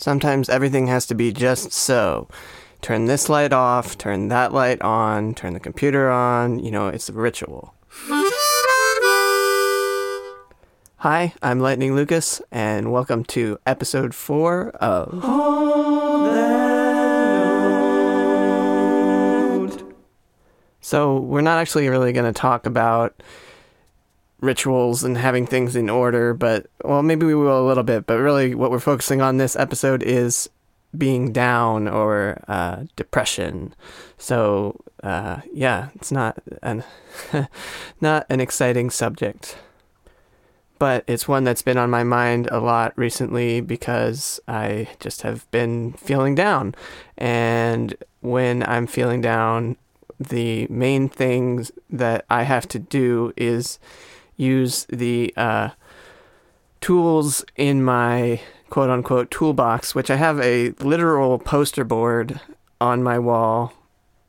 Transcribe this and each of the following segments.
Sometimes everything has to be just so. Turn this light off, turn that light on, turn the computer on. You know, it's a ritual. Hi, I'm Lightning Lucas, and welcome to episode four of. So, we're not actually really going to talk about rituals and having things in order, but, well, maybe we will a little bit, but really what we're focusing on this episode is being down or uh, depression. So, uh, yeah, it's not an, not an exciting subject but it's one that's been on my mind a lot recently because I just have been feeling down. And when I'm feeling down, the main things that I have to do is use the uh, tools in my quote unquote toolbox, which I have a literal poster board on my wall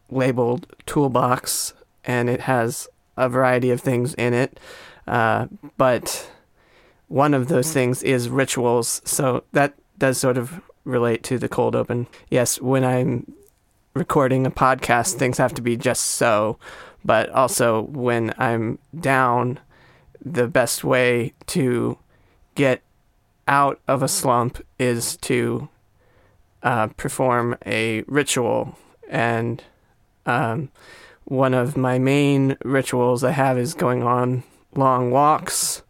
labeled toolbox, and it has a variety of things in it. Uh, but one of those things is rituals, so that does sort of relate to the cold open. Yes, when I'm recording a podcast, things have to be just so. But also, when I'm down, the best way to get out of a slump is to uh, perform a ritual. And um, one of my main rituals I have is going on long walks.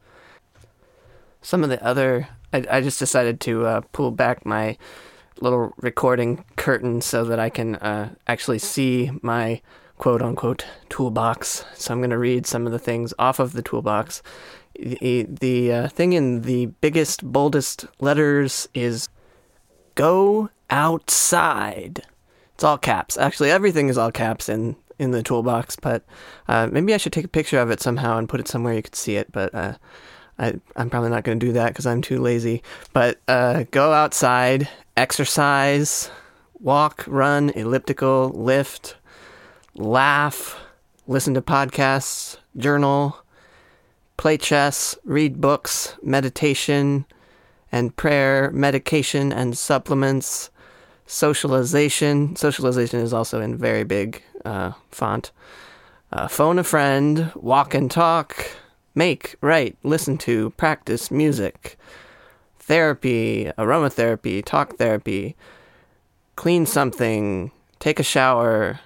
Some of the other, I, I just decided to uh, pull back my little recording curtain so that I can uh, actually see my quote unquote toolbox. So I'm going to read some of the things off of the toolbox. The, the uh, thing in the biggest, boldest letters is go outside. It's all caps. Actually, everything is all caps in, in the toolbox, but uh, maybe I should take a picture of it somehow and put it somewhere you could see it. But uh, I, I'm probably not going to do that because I'm too lazy. But uh, go outside, exercise, walk, run, elliptical, lift, laugh, listen to podcasts, journal, play chess, read books, meditation and prayer, medication and supplements, socialization. Socialization is also in very big uh, font. Uh, phone a friend, walk and talk, make, write, listen to, practice music, therapy, aromatherapy, talk therapy, clean something, take a shower,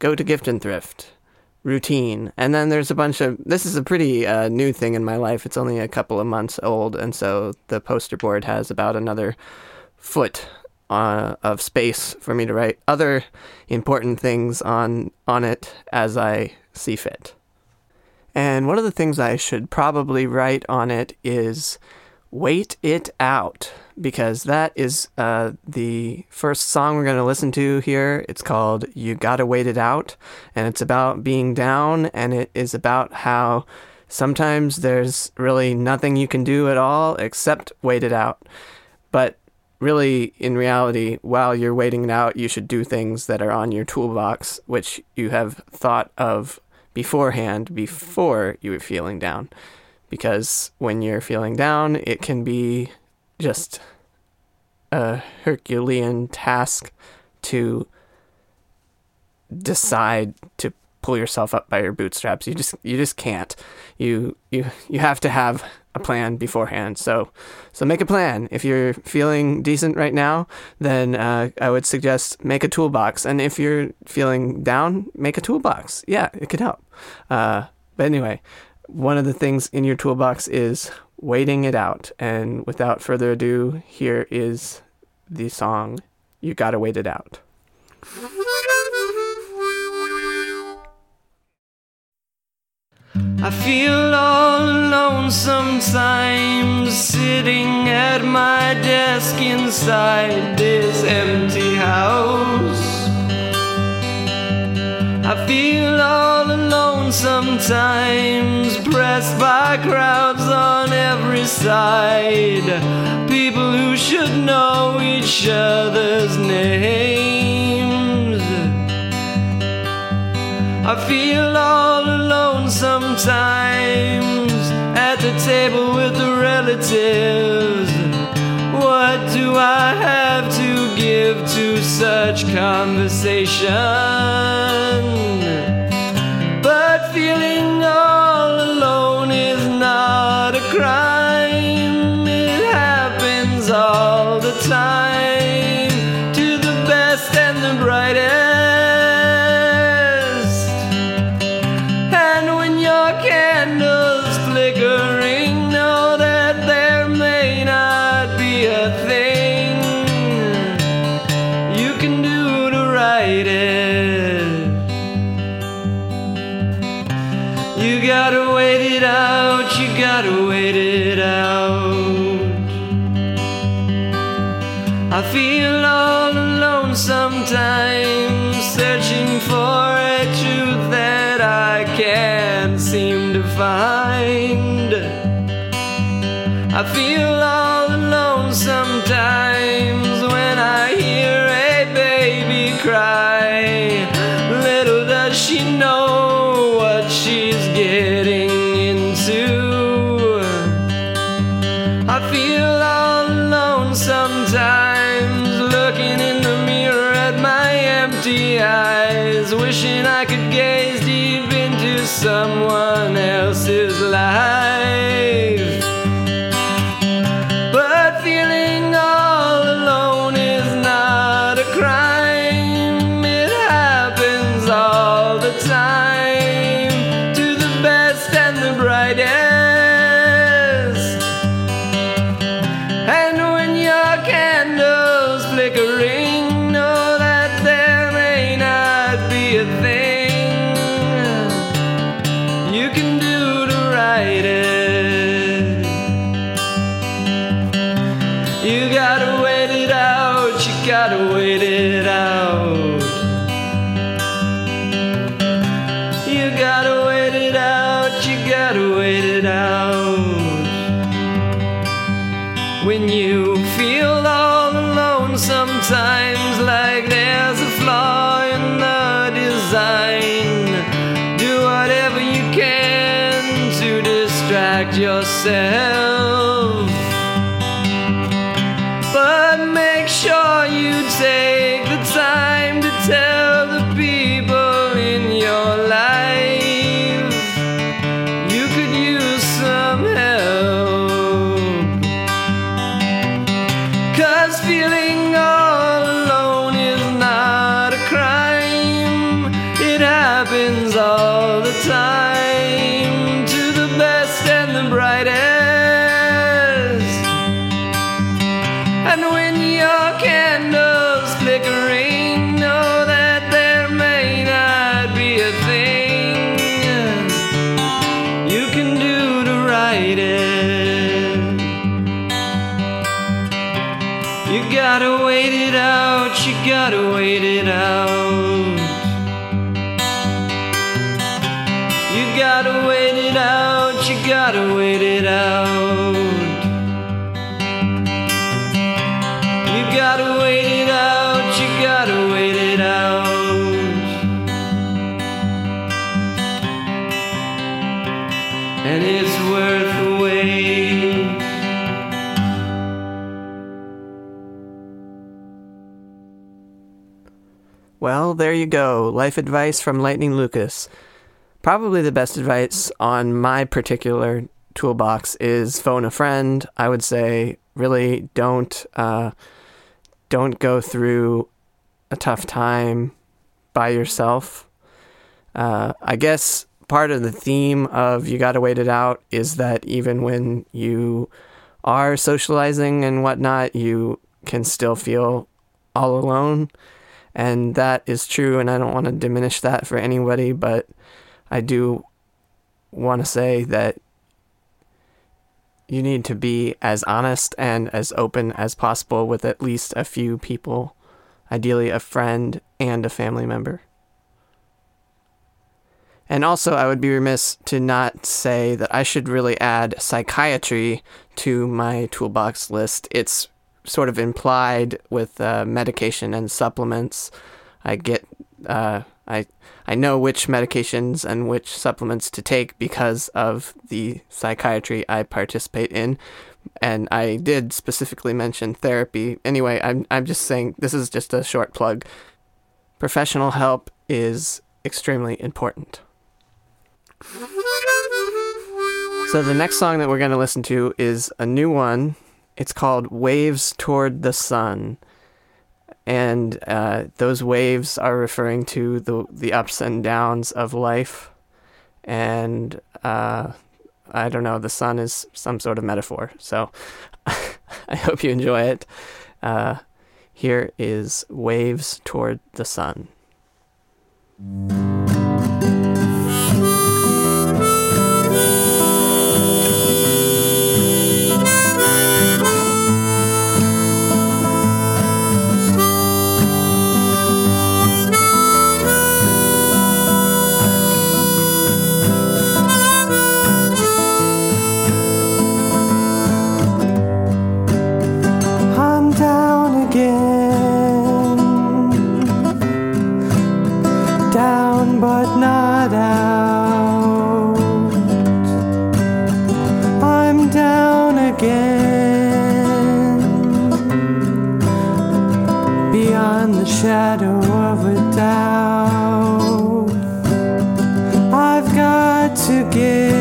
go to gift and thrift, routine. And then there's a bunch of this is a pretty uh, new thing in my life. It's only a couple of months old, and so the poster board has about another foot uh, of space for me to write other important things on on it as I see fit. And one of the things I should probably write on it is Wait It Out, because that is uh, the first song we're going to listen to here. It's called You Gotta Wait It Out, and it's about being down, and it is about how sometimes there's really nothing you can do at all except wait it out. But really, in reality, while you're waiting it out, you should do things that are on your toolbox, which you have thought of beforehand before you were feeling down. Because when you're feeling down, it can be just a Herculean task to decide to pull yourself up by your bootstraps. You just you just can't. You you you have to have a plan beforehand. So so make a plan. If you're feeling decent right now, then uh, I would suggest make a toolbox. And if you're feeling down, make a toolbox. Yeah, it could help. Uh, but anyway, one of the things in your toolbox is waiting it out. And without further ado, here is the song "You Gotta Wait It Out." I feel all alone sometimes, sitting at my desk inside this empty house. I feel all alone sometimes, pressed by crowds on every side. People who should know each other's names. I feel all alone sometimes at the table with the relatives. What do I have to give to such conversation. Not I feel gotta wait it out. Gotta wait it out, you gotta wait it And it's worth the wait. Well, there you go. Life advice from Lightning Lucas. Probably the best advice on my particular toolbox is phone a friend. I would say really don't uh, don't go through a tough time by yourself. Uh, I guess part of the theme of you got to wait it out is that even when you are socializing and whatnot, you can still feel all alone. And that is true, and I don't want to diminish that for anybody, but I do want to say that you need to be as honest and as open as possible with at least a few people, ideally a friend and a family member. And also, I would be remiss to not say that I should really add psychiatry to my toolbox list. It's sort of implied with uh, medication and supplements. I get, uh, I, I know which medications and which supplements to take because of the psychiatry I participate in. And I did specifically mention therapy. Anyway, I'm I'm just saying this is just a short plug. Professional help is extremely important. So the next song that we're going to listen to is a new one. It's called Waves Toward the Sun. And uh, those waves are referring to the, the ups and downs of life. And uh, I don't know, the sun is some sort of metaphor. So I hope you enjoy it. Uh, here is Waves Toward the Sun. To get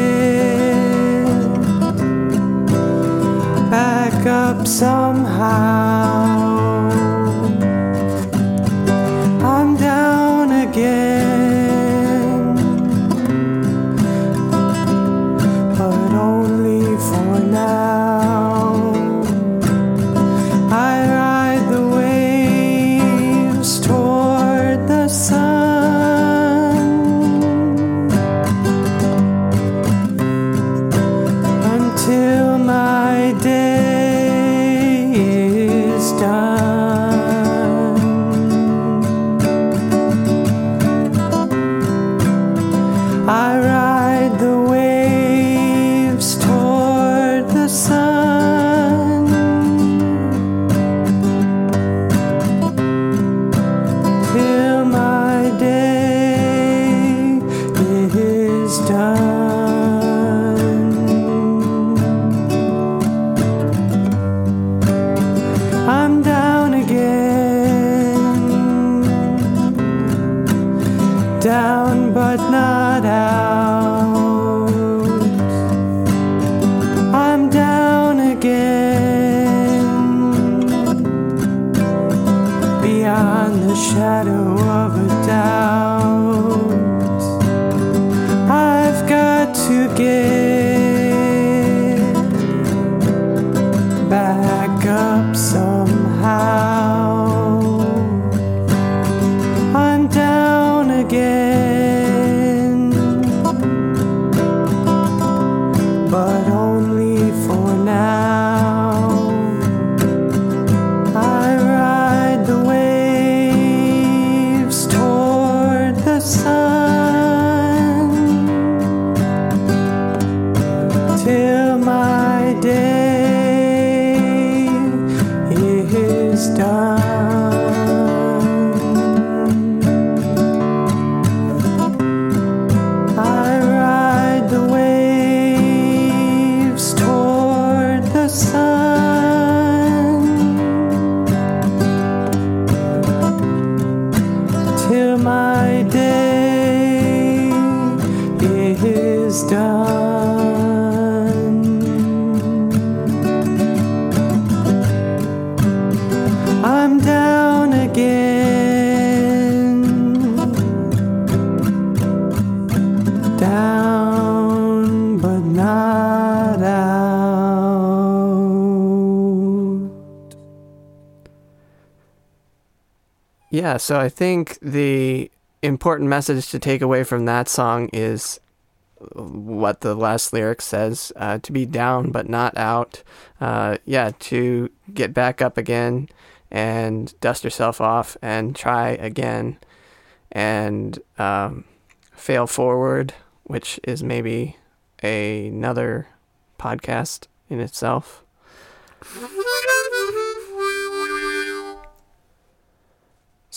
back up somehow. Yeah, so I think the important message to take away from that song is what the last lyric says uh, to be down but not out. Uh, yeah, to get back up again and dust yourself off and try again and um, fail forward, which is maybe another podcast in itself.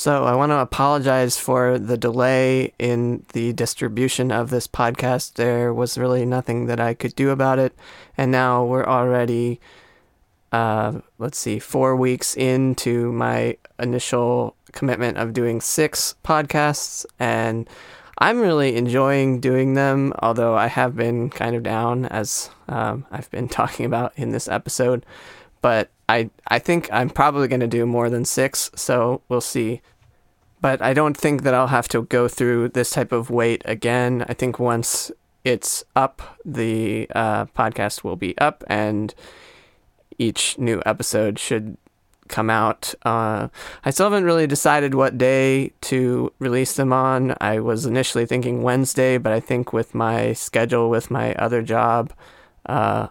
So, I want to apologize for the delay in the distribution of this podcast. There was really nothing that I could do about it. And now we're already, uh, let's see, four weeks into my initial commitment of doing six podcasts. And I'm really enjoying doing them, although I have been kind of down, as um, I've been talking about in this episode. But I, I think I'm probably going to do more than six, so we'll see. But I don't think that I'll have to go through this type of wait again. I think once it's up, the uh, podcast will be up, and each new episode should come out. Uh, I still haven't really decided what day to release them on. I was initially thinking Wednesday, but I think with my schedule with my other job, uh,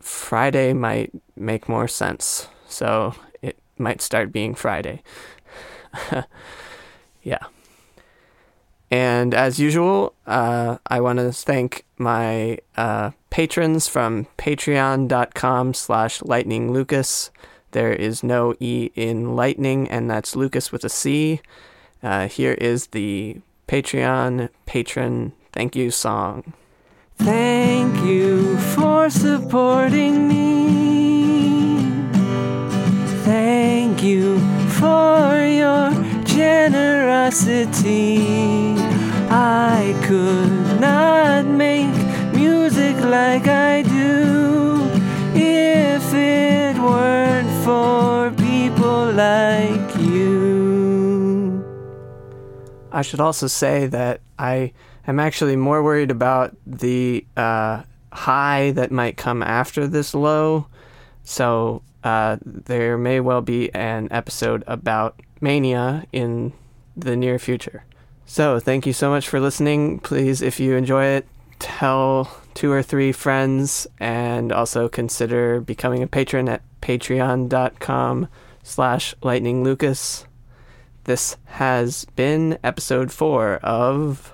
Friday might make more sense. So it might start being Friday. yeah. And as usual, uh, I want to thank my uh, patrons from patreon.com slash lightninglucas. There is no E in lightning, and that's Lucas with a C. Uh, here is the Patreon patron thank you song. Thank you for supporting me. Thank you for your generosity. I could not make music like I do if it weren't for people like you. I should also say that I am actually more worried about the uh, high that might come after this low. So uh, there may well be an episode about mania in the near future. So thank you so much for listening. Please, if you enjoy it, tell two or three friends and also consider becoming a patron at patreon.com slash lightninglucas. This has been episode four of.